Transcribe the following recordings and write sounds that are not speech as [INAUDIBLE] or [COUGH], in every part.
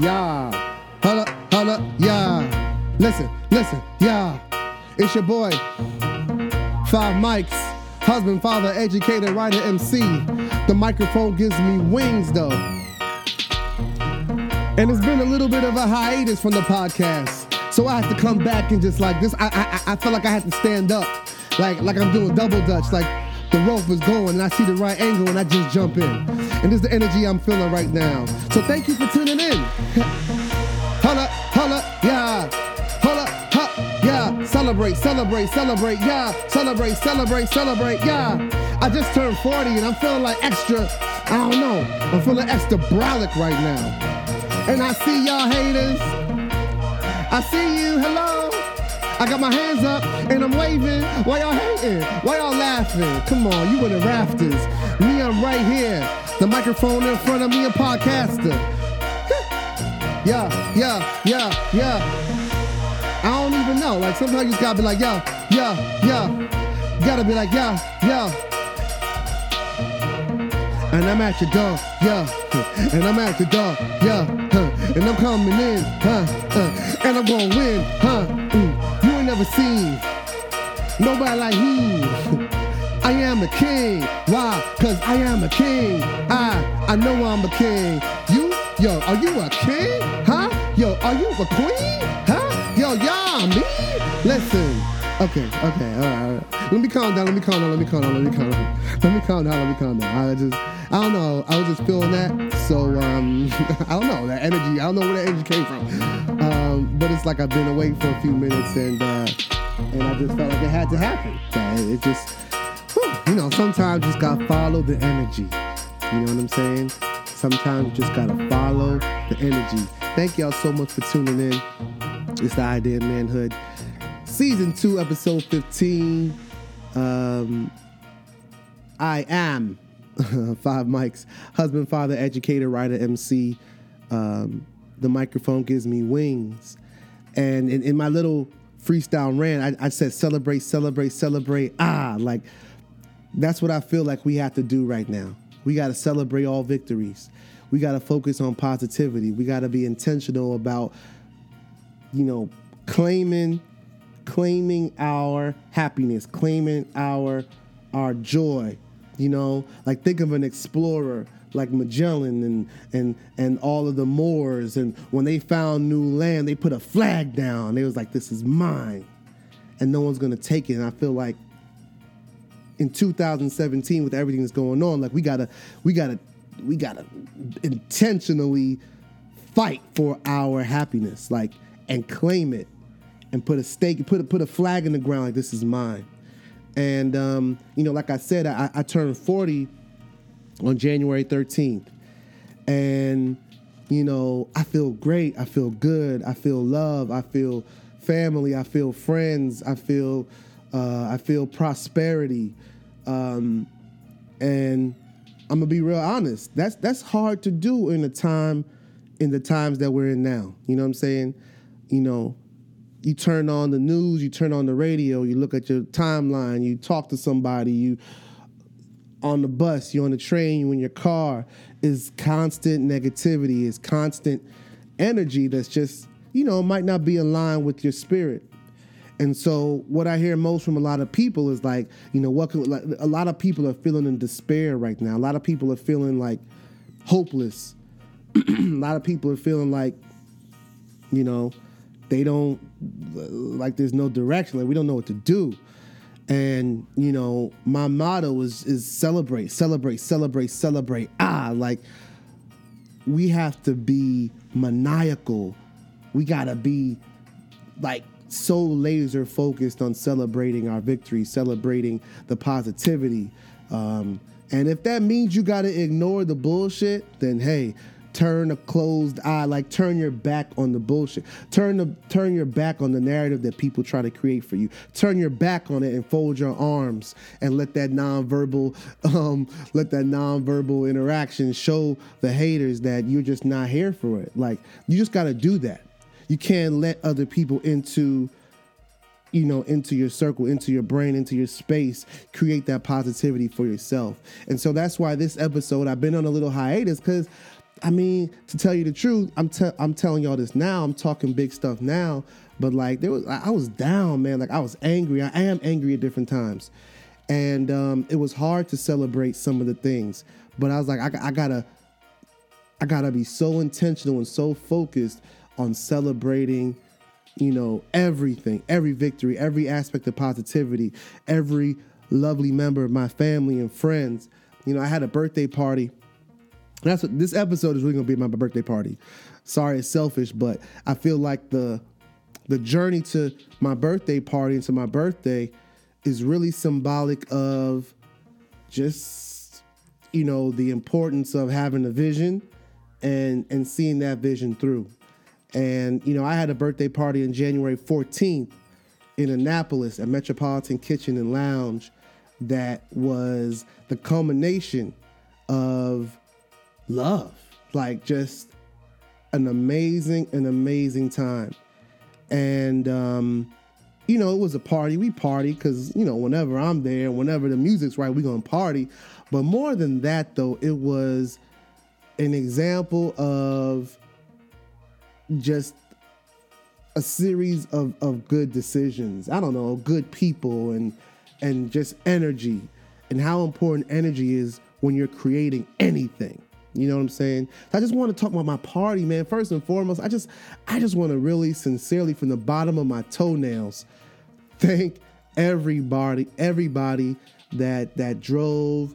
yeah. Holla, holla, yeah. Listen, listen, yeah. It's your boy, Five Mics, husband, father, educator, writer, MC. The microphone gives me wings though. And it's been a little bit of a hiatus from the podcast. So I have to come back and just like this. I I, I feel like I had to stand up, like like I'm doing double dutch, like the rope is going and I see the right angle and I just jump in. And this is the energy I'm feeling right now. So thank you for tuning in. holla, holla, yeah. Holla, ha, yeah. Celebrate, celebrate, celebrate, yeah. Celebrate, celebrate, celebrate, yeah. I just turned 40 and I'm feeling like extra, I don't know. I'm feeling extra brolic right now. And I see y'all haters. I see you, hello. I got my hands up and I'm waving. Why y'all hating? Why y'all laughing? Come on, you in the rafters. Me, I'm right here. The microphone in front of me, a podcaster. yeah, yeah, yeah, yeah. I don't even know. Like sometimes you gotta be like, yeah, yeah, yeah. You gotta be like, yeah, yeah. And I'm at your door, yeah. And I'm at your door, yeah. And I'm coming in, huh? Uh, and I'm gonna win, huh? Mm. Ain't never seen nobody like me. [LAUGHS] I am a king. Why? Cause I am a king. I I know I'm a king. You, yo, are you a king? Huh? Yo, are you a queen? Huh? Yo, yeah, me? Listen. Okay, okay, all right, all right. Let me calm down, let me calm down, let me calm down, let me calm down. Let me calm down, let me calm down. I just I don't know. I was just feeling that. So um [LAUGHS] I don't know, that energy. I don't know where that energy came from. Um, but it's like I've been away for a few minutes and uh and I just felt like it had to happen. It just whew, you know, sometimes just gotta follow the energy. You know what I'm saying? Sometimes just gotta follow the energy. Thank y'all so much for tuning in. It's the Idea of Manhood. Season 2, episode 15. Um, I am [LAUGHS] Five Mics, husband, father, educator, writer, MC. Um, the microphone gives me wings. And in, in my little freestyle rant, I, I said celebrate, celebrate, celebrate. Ah, like that's what I feel like we have to do right now. We got to celebrate all victories. We got to focus on positivity. We got to be intentional about, you know, claiming, claiming our happiness, claiming our our joy. You know, like think of an explorer like Magellan and and and all of the Moors, and when they found new land, they put a flag down. They was like, "This is mine," and no one's gonna take it. And I feel like in 2017 with everything that's going on like we gotta we gotta we gotta intentionally fight for our happiness like and claim it and put a stake put a, put a flag in the ground like this is mine and um, you know like i said I, I turned 40 on january 13th and you know i feel great. I feel good. I feel love. I feel family. I feel friends. I feel uh, I feel prosperity, um, and I'm gonna be real honest. That's that's hard to do in the time, in the times that we're in now. You know what I'm saying? You know, you turn on the news, you turn on the radio, you look at your timeline, you talk to somebody, you on the bus, you're on the train, you in your car, is constant negativity, is constant energy that's just you know might not be line with your spirit. And so, what I hear most from a lot of people is like, you know, what can, like, a lot of people are feeling in despair right now. A lot of people are feeling like hopeless. [CLEARS THROAT] a lot of people are feeling like, you know, they don't like. There's no direction. Like we don't know what to do. And you know, my motto is is celebrate, celebrate, celebrate, celebrate. Ah, like we have to be maniacal. We gotta be like so laser focused on celebrating our victory, celebrating the positivity. Um, and if that means you got to ignore the bullshit, then hey, turn a closed eye, like turn your back on the bullshit. Turn the turn your back on the narrative that people try to create for you. Turn your back on it and fold your arms and let that nonverbal [LAUGHS] um let that nonverbal interaction show the haters that you're just not here for it. Like you just got to do that you can't let other people into you know into your circle into your brain into your space create that positivity for yourself and so that's why this episode i've been on a little hiatus because I mean, to tell you the truth, I'm te- I'm telling y'all this now. I'm talking big stuff now, but like there was, I was down, man. Like I was angry. I am angry at different times, and um, it was hard to celebrate some of the things. But I was like, I, I gotta, I gotta be so intentional and so focused on celebrating, you know, everything, every victory, every aspect of positivity, every lovely member of my family and friends. You know, I had a birthday party that's what this episode is really gonna be my birthday party. Sorry, it's selfish, but I feel like the the journey to my birthday party and to my birthday is really symbolic of just you know the importance of having a vision and and seeing that vision through. And you know, I had a birthday party on January 14th in Annapolis at Metropolitan Kitchen and Lounge that was the culmination of love. Like just an amazing, an amazing time. And um, you know, it was a party. We party because, you know, whenever I'm there, whenever the music's right, we gonna party. But more than that though, it was an example of just a series of, of good decisions. I don't know, good people and and just energy and how important energy is when you're creating anything. You know what I'm saying? I just want to talk about my party, man. First and foremost, I just I just want to really sincerely from the bottom of my toenails thank everybody everybody that that drove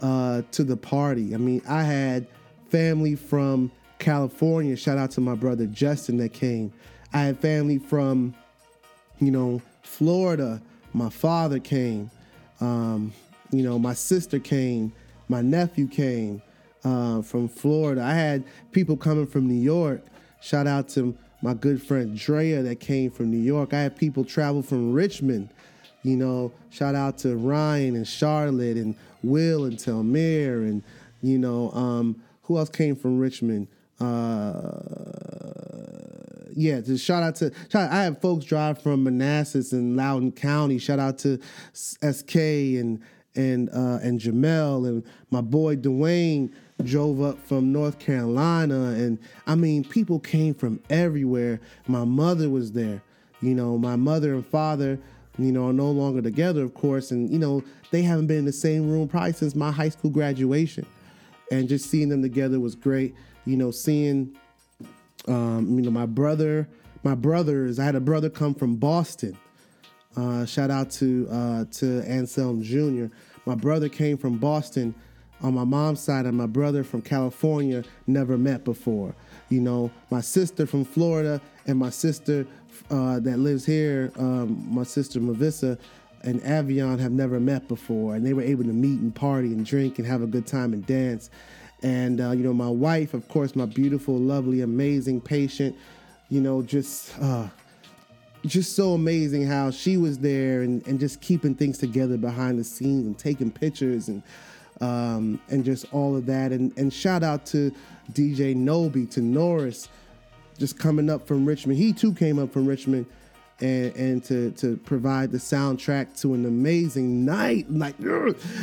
uh, to the party. I mean, I had family from California. Shout out to my brother Justin that came. I had family from, you know, Florida. My father came. Um, you know, my sister came. My nephew came uh, from Florida. I had people coming from New York. Shout out to my good friend Drea that came from New York. I had people travel from Richmond. You know, shout out to Ryan and Charlotte and Will and Telmere and you know um, who else came from Richmond. Uh, yeah, just shout out to shout out, I have folks drive from Manassas and Loudoun County. Shout out to SK and and uh, and Jamel and my boy Dwayne drove up from North Carolina. And I mean, people came from everywhere. My mother was there. You know, my mother and father, you know, are no longer together, of course. And, you know, they haven't been in the same room probably since my high school graduation. And just seeing them together was great. You know, seeing, um, you know, my brother, my brothers, I had a brother come from Boston. Uh, shout out to uh, to Anselm Jr. My brother came from Boston on my mom's side and my brother from California never met before. You know, my sister from Florida and my sister uh, that lives here, um, my sister Mavissa and Avion have never met before, and they were able to meet and party and drink and have a good time and dance. And uh, you know, my wife, of course, my beautiful, lovely, amazing patient. You know, just uh, just so amazing how she was there and, and just keeping things together behind the scenes and taking pictures and um, and just all of that. And, and shout out to DJ Nobi, to Norris, just coming up from Richmond. He too came up from Richmond. And, and to to provide the soundtrack to an amazing night, like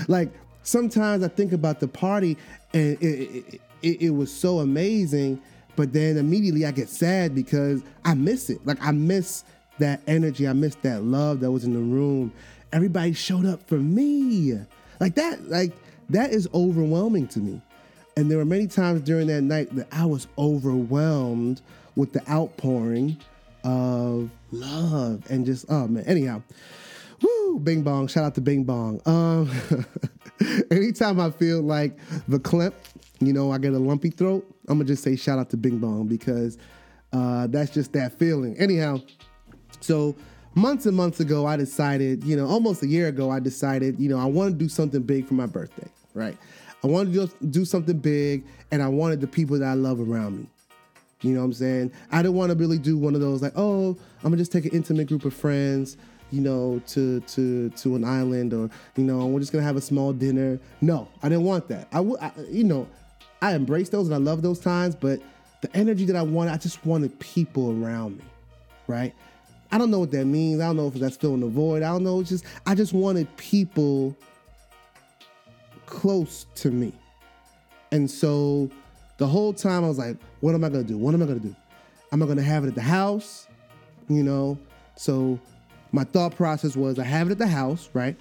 like sometimes I think about the party and it, it, it was so amazing, but then immediately I get sad because I miss it. Like I miss that energy, I miss that love that was in the room. Everybody showed up for me, like that. Like that is overwhelming to me. And there were many times during that night that I was overwhelmed with the outpouring of love and just, oh man. Anyhow, woo, Bing Bong. Shout out to Bing Bong. Um, [LAUGHS] anytime I feel like the clip, you know, I get a lumpy throat, I'm gonna just say shout out to Bing Bong because uh, that's just that feeling. Anyhow, so months and months ago, I decided, you know, almost a year ago, I decided, you know, I want to do something big for my birthday, right? I wanted to do something big, and I wanted the people that I love around me. You know what I'm saying? I didn't want to really do one of those like, oh, I'm gonna just take an intimate group of friends, you know, to to to an island, or you know, we're just gonna have a small dinner. No, I didn't want that. I would, you know, I embrace those and I love those times, but the energy that I wanted, I just wanted people around me, right? I don't know what that means. I don't know if that's filling the void. I don't know. It's just I just wanted people close to me. And so the whole time I was like, what am I gonna do? What am I gonna do? Am I gonna have it at the house? You know, so my thought process was I have it at the house, right?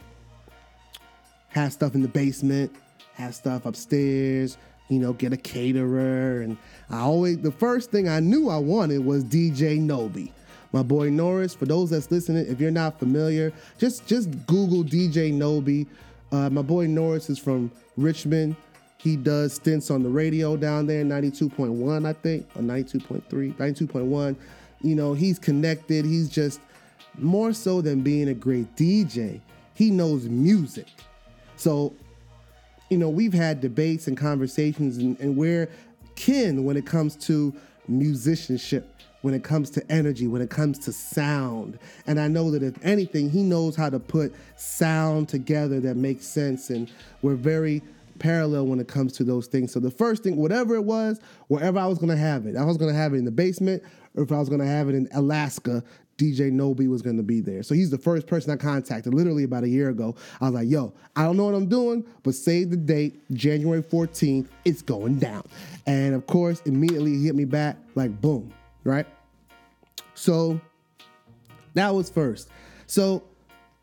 Have stuff in the basement, have stuff upstairs, you know, get a caterer. And I always, the first thing I knew I wanted was DJ Nobi. My boy Norris, for those that's listening, if you're not familiar, just just Google DJ Nobi. Uh, my boy Norris is from Richmond. He does stints on the radio down there, 92.1, I think, or 92.3, 92.1. You know, he's connected. He's just more so than being a great DJ, he knows music. So, you know, we've had debates and conversations, and, and we're kin when it comes to musicianship when it comes to energy, when it comes to sound. And I know that if anything, he knows how to put sound together that makes sense. And we're very parallel when it comes to those things. So the first thing, whatever it was, wherever I was gonna have it, I was gonna have it in the basement, or if I was gonna have it in Alaska, DJ Nobi was to be there. So he's the first person I contacted literally about a year ago. I was like, yo, I don't know what I'm doing, but save the date, January 14th, it's going down. And of course, immediately he hit me back like boom, right? So that was first. So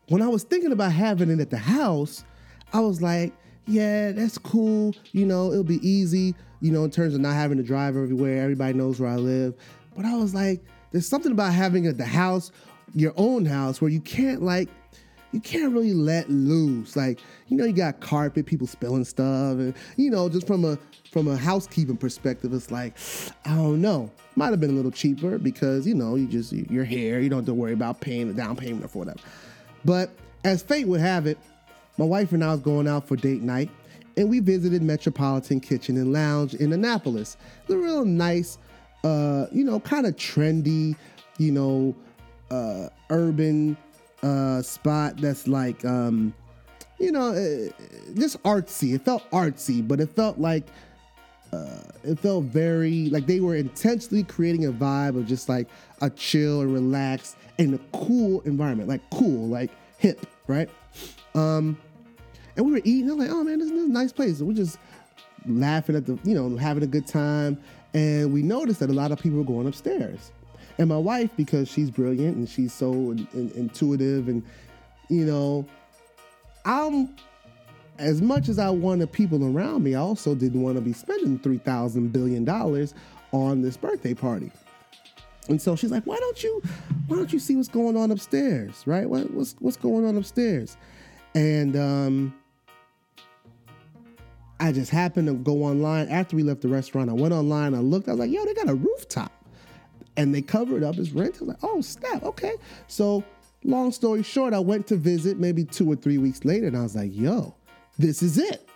when I was thinking about having it at the house, I was like, yeah, that's cool. You know, it'll be easy, you know, in terms of not having to drive everywhere. Everybody knows where I live. But I was like, there's something about having it at the house, your own house, where you can't like you can't really let loose. Like, you know, you got carpet, people spilling stuff, and you know, just from a from a housekeeping perspective, it's like, I don't know. Might have been a little cheaper because, you know, you just your hair, you don't have to worry about paying the down payment or whatever. But as fate would have it, my wife and I was going out for date night, and we visited Metropolitan Kitchen and Lounge in Annapolis. The real nice uh, you know, kind of trendy, you know, uh, urban uh, spot that's like, um, you know, uh, just artsy. It felt artsy, but it felt like uh, it felt very like they were intentionally creating a vibe of just like a chill and relaxed and a cool environment, like cool, like hip, right? Um, and we were eating. I'm like, oh man, this, this is a nice place. And we're just laughing at the, you know, having a good time. And we noticed that a lot of people were going upstairs. And my wife, because she's brilliant and she's so in, in, intuitive, and you know, I'm as much as I wanted people around me, I also didn't want to be spending three thousand billion dollars on this birthday party. And so she's like, "Why don't you, why don't you see what's going on upstairs, right? What, what's what's going on upstairs?" And um, I just happened to go online after we left the restaurant. I went online, I looked, I was like, yo, they got a rooftop. And they covered up as rent. I was like, oh, snap, okay. So, long story short, I went to visit maybe two or three weeks later, and I was like, yo, this is it.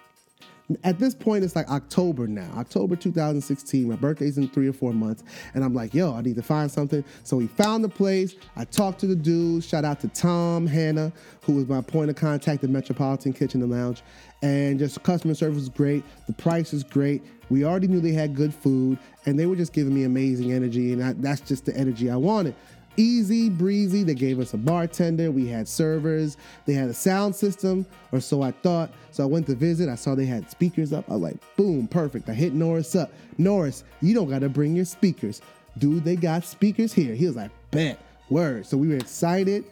At this point, it's like October now, October 2016. My birthday's in three or four months. And I'm like, yo, I need to find something. So we found the place. I talked to the dude. Shout out to Tom Hannah, who was my point of contact at Metropolitan Kitchen and Lounge. And just customer service was great. The price is great. We already knew they had good food. And they were just giving me amazing energy. And I, that's just the energy I wanted easy breezy. They gave us a bartender. We had servers. They had a sound system, or so I thought. So I went to visit. I saw they had speakers up. I was like, boom, perfect. I hit Norris up. Norris, you don't got to bring your speakers. Dude, they got speakers here. He was like, bet, word. So we were excited.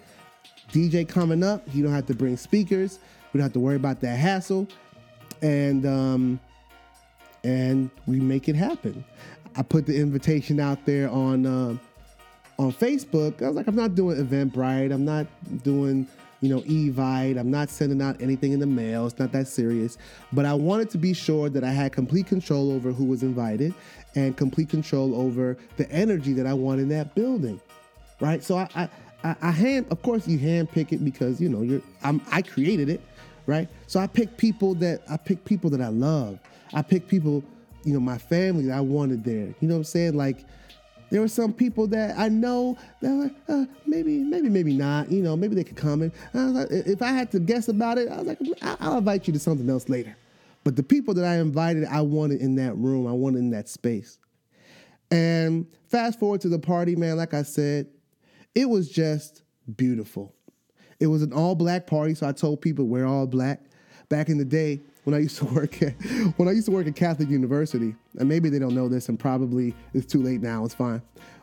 DJ coming up. You don't have to bring speakers. We don't have to worry about that hassle. And um, and we make it happen. I put the invitation out there on. Uh, on Facebook, I was like, I'm not doing Eventbrite. I'm not doing, you know, Evite. I'm not sending out anything in the mail. It's not that serious. But I wanted to be sure that I had complete control over who was invited and complete control over the energy that I want in that building. Right. So I, I, I, hand, of course, you hand pick it because you know you're. I'm, I created it, right? So I pick people that I pick people that I love. I pick people, you know, my family that I wanted there. You know what I'm saying? Like there were some people that I know that were, uh, maybe, maybe, maybe not. You know, maybe they could come. I like, if I had to guess about it, I was like, I'll invite you to something else later. But the people that I invited, I wanted in that room. I wanted in that space. And fast forward to the party, man. Like I said, it was just beautiful. It was an all black party, so I told people wear all black. Back in the day, when I used to [LAUGHS] work at when I used to work at Catholic University, and maybe they don't know this, and probably it's too late now. It's fine.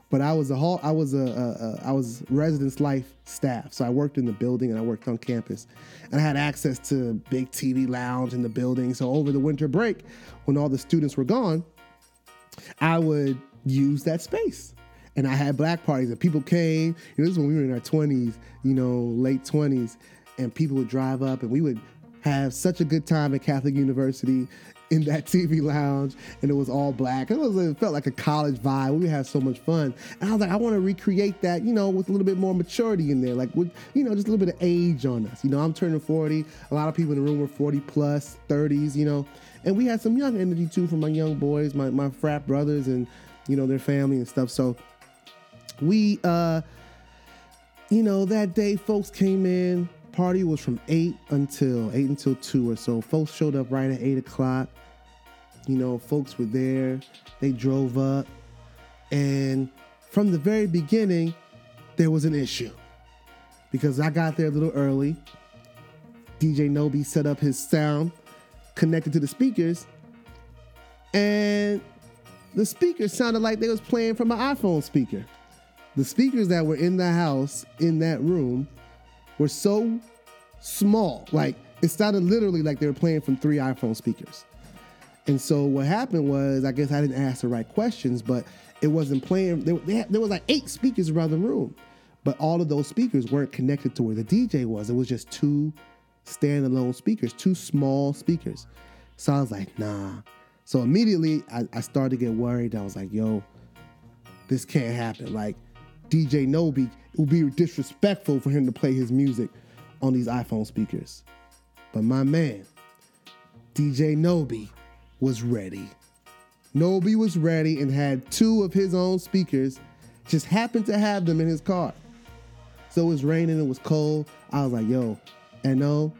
But I was a hall. I was a, a, a I was residence life staff, so I worked in the building and I worked on campus, and I had access to big TV lounge in the building. So over the winter break, when all the students were gone, I would use that space. And I had black parties, and people came. You know, this is when we were in our 20s, you know, late 20s, and people would drive up, and we would have such a good time at Catholic University in that TV lounge, and it was all black. It was it felt like a college vibe. We had so much fun, and I was like, I want to recreate that, you know, with a little bit more maturity in there, like with you know, just a little bit of age on us. You know, I'm turning 40. A lot of people in the room were 40 plus, 30s. You know, and we had some young energy too from my young boys, my my frat brothers, and you know their family and stuff. So we, uh, you know, that day folks came in party was from eight until eight until two or so. Folks showed up right at eight o'clock. You know, folks were there. They drove up, and from the very beginning, there was an issue because I got there a little early. DJ Nobi set up his sound, connected to the speakers, and the speakers sounded like they was playing from an iPhone speaker. The speakers that were in the house in that room were so small. Like it sounded literally like they were playing from three iPhone speakers. And so what happened was, I guess I didn't ask the right questions, but it wasn't playing. There, had, there was like eight speakers around the room, but all of those speakers weren't connected to where the DJ was. It was just two standalone speakers, two small speakers. So I was like, nah. So immediately I, I started to get worried. I was like, yo, this can't happen. Like DJ Nobi, it would be disrespectful for him to play his music on these iPhone speakers. But my man, DJ Nobi, was ready. Nobi was ready and had two of his own speakers, just happened to have them in his car. So it was raining, it was cold. I was like, yo, and no,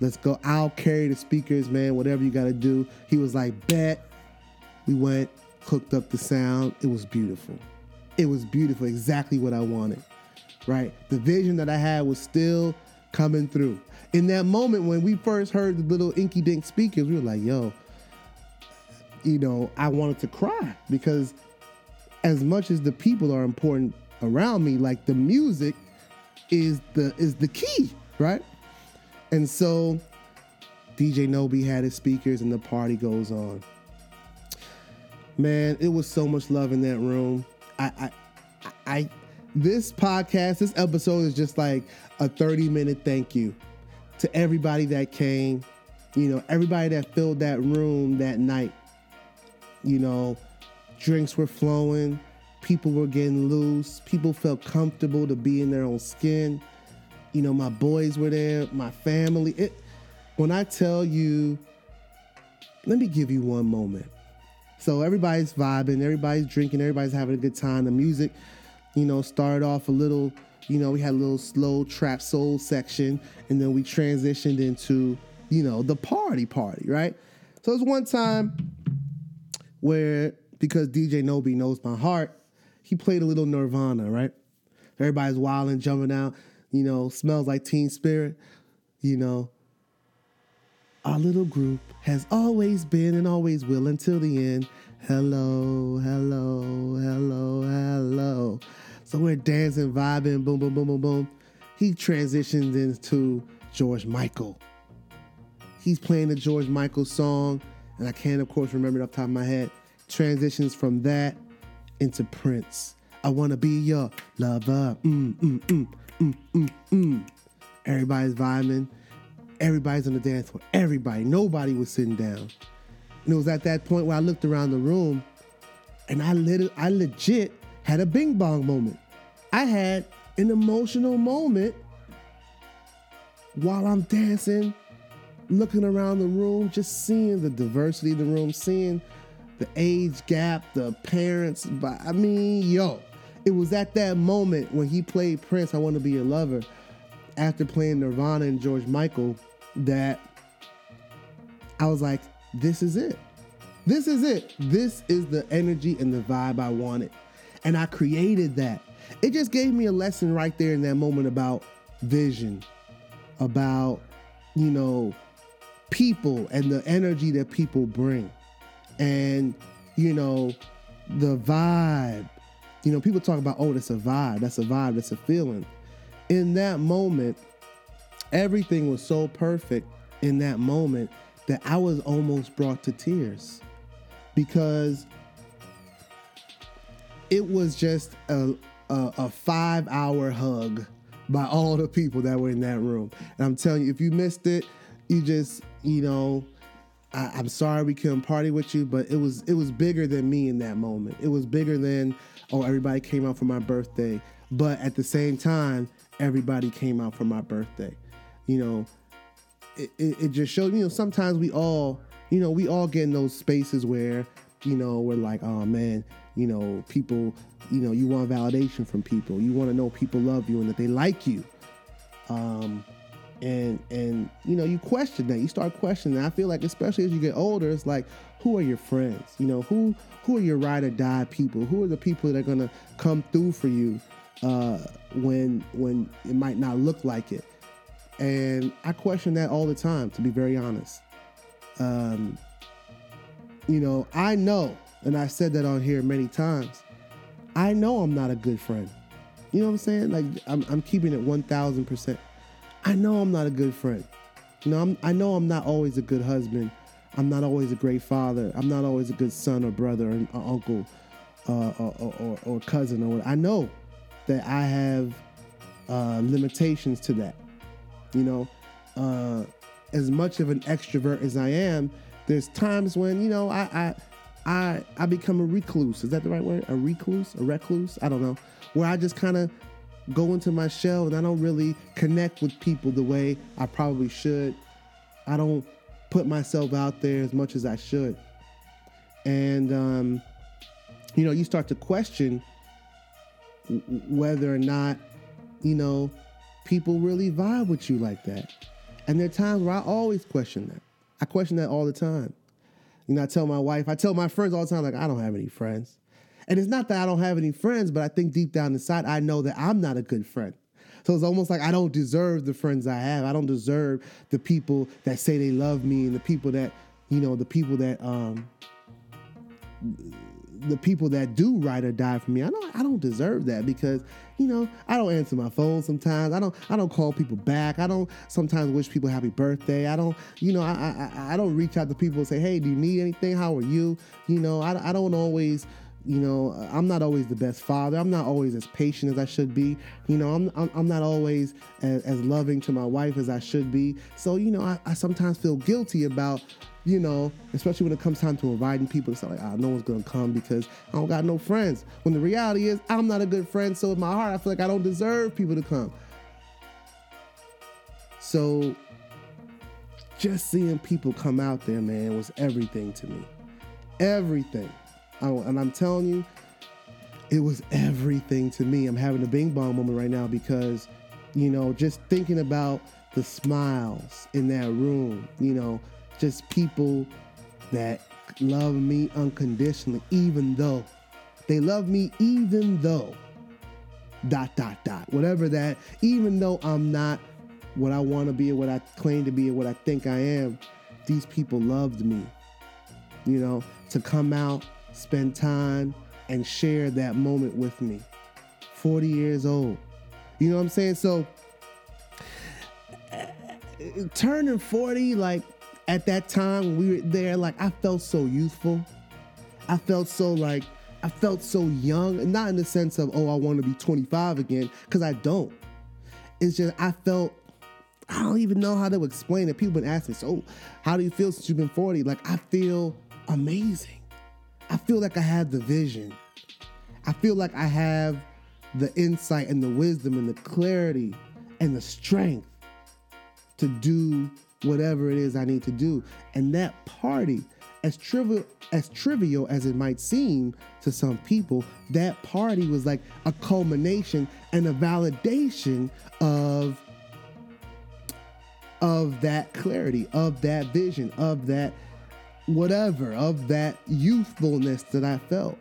let's go. I'll carry the speakers, man, whatever you gotta do. He was like, bet. We went, hooked up the sound. It was beautiful. It was beautiful, exactly what I wanted, right? The vision that I had was still coming through. In that moment when we first heard the little inky dink speakers, we were like, yo, you know, I wanted to cry because as much as the people are important around me, like the music is the is the key, right? And so DJ Nobi had his speakers and the party goes on. Man, it was so much love in that room. I I I this podcast, this episode is just like a 30 minute thank you to everybody that came, you know, everybody that filled that room that night. You know, drinks were flowing, people were getting loose, people felt comfortable to be in their own skin. You know, my boys were there, my family. It when I tell you, let me give you one moment. So everybody's vibing, everybody's drinking, everybody's having a good time. The music you know, started off a little, you know, we had a little slow trap soul section, and then we transitioned into, you know, the party party, right? So it was one time where because DJ Nobi knows my heart, he played a little Nirvana, right? Everybody's wilding, jumping out, you know, smells like teen spirit, you know. Our little group has always been and always will until the end. Hello, hello, hello, hello. So we're dancing, vibing, boom, boom, boom, boom, boom. He transitions into George Michael. He's playing the George Michael song, and I can't, of course, remember it off the top of my head. Transitions from that into Prince. I wanna be your lover. Mm, mm, mm, mm, mm, mm. Everybody's vibing. Everybody's on the dance floor. Everybody. Nobody was sitting down. And it was at that point where I looked around the room and I lit I legit had a bing bong moment. I had an emotional moment while I'm dancing, looking around the room, just seeing the diversity in the room, seeing the age gap, the parents. But I mean, yo, it was at that moment when he played Prince, I Want to Be Your Lover, after playing Nirvana and George Michael, that I was like, this is it. This is it. This is the energy and the vibe I wanted. And I created that. It just gave me a lesson right there in that moment about vision, about, you know, people and the energy that people bring. And, you know, the vibe. You know, people talk about, oh, that's a vibe, that's a vibe, that's a feeling. In that moment, everything was so perfect in that moment that I was almost brought to tears because it was just a, a, a five hour hug by all the people that were in that room. And I'm telling you, if you missed it, you just, you know, I, am sorry we couldn't party with you, but it was it was bigger than me in that moment. It was bigger than oh everybody came out for my birthday, but at the same time everybody came out for my birthday. You know, it, it, it just showed you know sometimes we all you know we all get in those spaces where you know we're like oh man you know people you know you want validation from people. You want to know people love you and that they like you. Um and and you know you question that. You start questioning that. i feel like especially as you get older it's like who are your friends? You know who who are your ride or die people? Who are the people that are to come through for you uh, when when it might not look like it and i question that all the time to be very honest um, you know i know and i said that on here many times i know i'm not a good friend you know what i'm saying like i'm, I'm keeping it 1000% I know I'm not a good friend. You know, I'm, I know I'm not always a good husband. I'm not always a great father. I'm not always a good son or brother or, or uncle uh, or, or, or, cousin or what. I know that I have uh, limitations to that. You know, uh, as much of an extrovert as I am, there's times when you know I I I, I become a recluse. Is that the right word? A recluse? A recluse? I don't know. Where I just kind of go into my shell and I don't really connect with people the way I probably should. I don't put myself out there as much as I should. And, um, you know, you start to question whether or not, you know, people really vibe with you like that. And there are times where I always question that. I question that all the time. You know, I tell my wife, I tell my friends all the time, like, I don't have any friends. And it's not that I don't have any friends, but I think deep down inside, I know that I'm not a good friend. So it's almost like I don't deserve the friends I have. I don't deserve the people that say they love me and the people that, you know, the people that, um, the people that do ride or die for me. I don't I don't deserve that because you know I don't answer my phone sometimes. I don't I don't call people back. I don't sometimes wish people happy birthday. I don't you know I I, I don't reach out to people and say hey do you need anything? How are you? You know I, I don't always you know i'm not always the best father i'm not always as patient as i should be you know i'm, I'm, I'm not always as, as, loving to my wife as i should be so you know I, I, sometimes feel guilty about you know especially when it comes time to inviting people say like oh, no one's gonna come because i don't got no friends. When the reality is i'm not a good friend so in my heart i feel like i don't deserve people to come. So just seeing people come out there man was everything to me. Everything. And I'm telling you, it was everything to me. I'm having a bing bong moment right now because, you know, just thinking about the smiles in that room, you know, just people that love me unconditionally, even though they love me, even though dot dot dot whatever that even though i'm not what i want to be or what i claim to be or what i think i am these people loved me you know to come out spend time and share that moment with me. 40 years old. You know what I'm saying? So uh, turning 40, like at that time when we were there, like I felt so youthful. I felt so like I felt so young, not in the sense of oh I want to be 25 again, because I don't. It's just I felt I don't even know how to explain it. People been asking, so how do you feel since you've been 40? Like I feel amazing. I feel like I have the vision. I feel like I have the insight and the wisdom and the clarity and the strength to do whatever it is I need to do. And that party, as trivial as trivial as it might seem to some people, that party was like a culmination and a validation of of that clarity, of that vision, of that whatever of that youthfulness that I felt.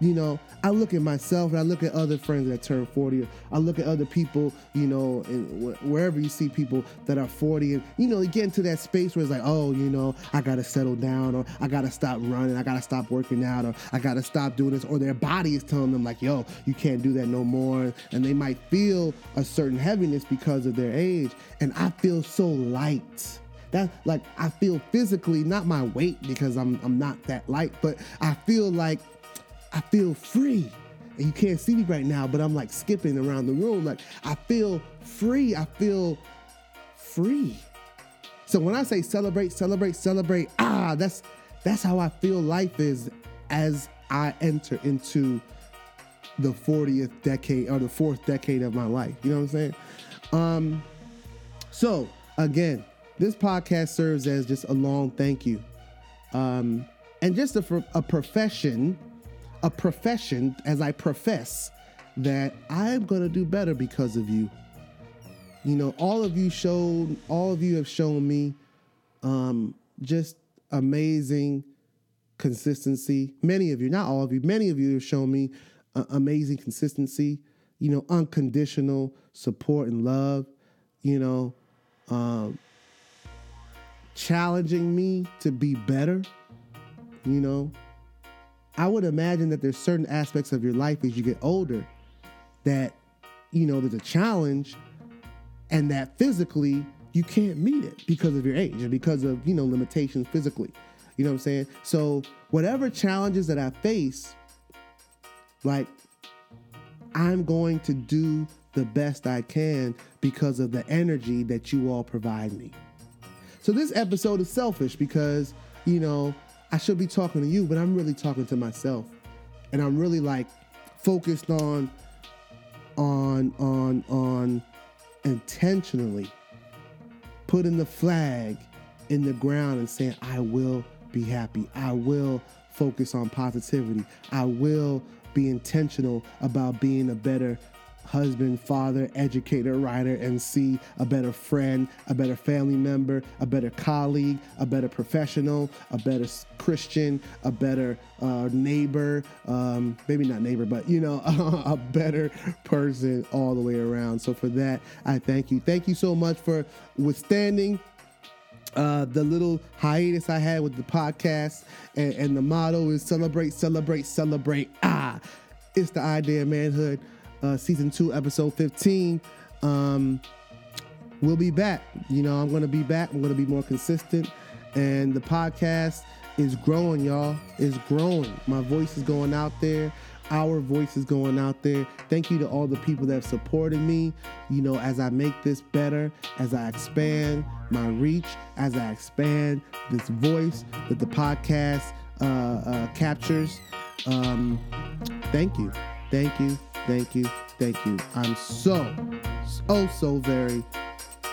You know, I look at myself and I look at other friends that turn 40. I look at other people, you know, and wherever you see people that are 40 and, you know, you get into that space where it's like, oh, you know, I got to settle down or I got to stop running. I got to stop working out or I got to stop doing this. Or their body is telling them, like, yo, you can't do that no more. And they might feel a certain heaviness because of their age. And I feel so light that like I feel physically not my weight because I'm I'm not that light, but I feel like I feel free. And you can't see me right now, but I'm like skipping around the room. Like I feel free. I feel free. So when I say celebrate, celebrate, celebrate, ah, that's that's how I feel life is as I enter into the 40th decade or the fourth decade of my life. You know what I'm saying? Um, so again, this podcast serves as just a long thank you. Um, and just a, a profession a profession as I profess that I'm going to do better because of you. You know, all of you showed, all of you have shown me um, just amazing consistency. Many of you, not all of you, many of you have shown me uh, amazing consistency, you know, unconditional support and love, you know, um, challenging me to be better, you know, I would imagine that there's certain aspects of your life as you get older that, you know, there's a challenge and that physically you can't meet it because of your age and because of, you know, limitations physically. You know what I'm saying? So, whatever challenges that I face, like, I'm going to do the best I can because of the energy that you all provide me. So, this episode is selfish because, you know, I should be talking to you, but I'm really talking to myself. And I'm really like focused on on on on intentionally putting the flag in the ground and saying I will be happy. I will focus on positivity. I will be intentional about being a better husband, father, educator, writer, and see a better friend, a better family member, a better colleague, a better professional, a better Christian, a better uh, neighbor, um, maybe not neighbor, but you know, [LAUGHS] a better person all the way around. So for that, I thank you. Thank you so much for withstanding uh, the little hiatus I had with the podcast, and, and, the motto is celebrate, celebrate, celebrate. Ah, it's the idea of manhood uh, season two, episode 15. Um, we'll be back. You know, I'm going to be back. I'm going to be more consistent. And the podcast is growing, y'all. It's growing. My voice is going out there. Our voice is going out there. Thank you to all the people that have supported me, you know, as I make this better, as I expand my reach, as I expand this voice that the podcast uh, uh, captures. Um, thank you. Thank you thank you, thank you. I'm so, so, so very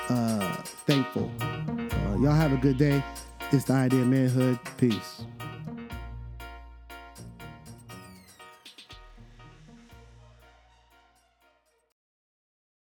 uh, thankful. Uh, y'all have a good day. It's the idea of manhood. Peace.